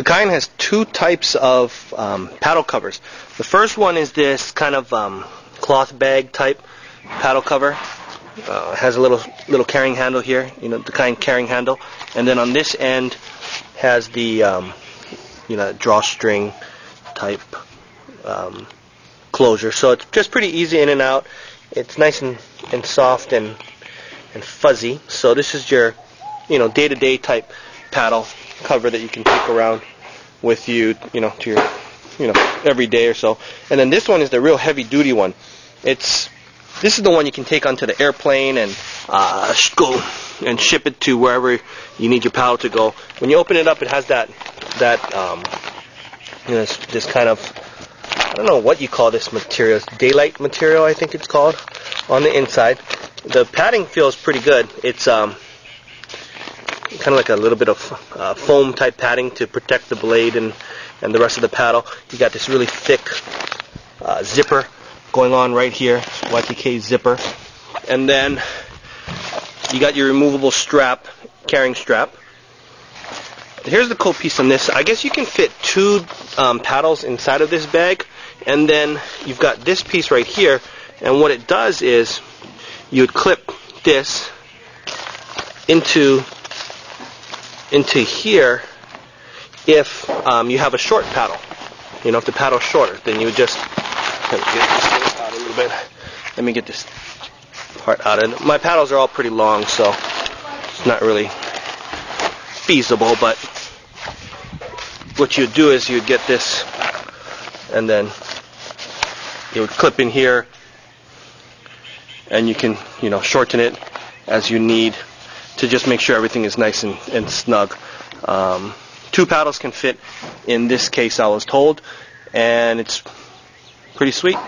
Dakine has two types of um, paddle covers. The first one is this kind of um, cloth bag type paddle cover. Uh, has a little little carrying handle here, you know, the kind carrying handle, and then on this end has the um, you know drawstring type um, closure. So it's just pretty easy in and out. It's nice and, and soft and and fuzzy. So this is your you know day-to-day type paddle cover that you can take around with you, you know, to your you know every day or so. And then this one is the real heavy-duty one. It's this is the one you can take onto the airplane and uh, go and ship it to wherever you need your paddle to go. When you open it up, it has that that um, you know this, this kind of I don't know what you call this material. Daylight material, I think it's called, on the inside. The padding feels pretty good. It's um, kind of like a little bit of uh, foam type padding to protect the blade and and the rest of the paddle. You got this really thick uh, zipper going on right here, YKK zipper. And then you got your removable strap, carrying strap. Here's the cool piece on this. I guess you can fit two um, paddles inside of this bag, and then you've got this piece right here. And what it does is you would clip this into into here if um, you have a short paddle. You know, if the paddle's shorter, then you would just get this out a little bit. Let me get this part out. And my paddles are all pretty long, so it's not really feasible. But what you'd do is you'd get this, and then you would clip in here, and you can, you know, shorten it as you need to just make sure everything is nice and, and snug. Um, two paddles can fit in this case, I was told, and it's pretty sweet.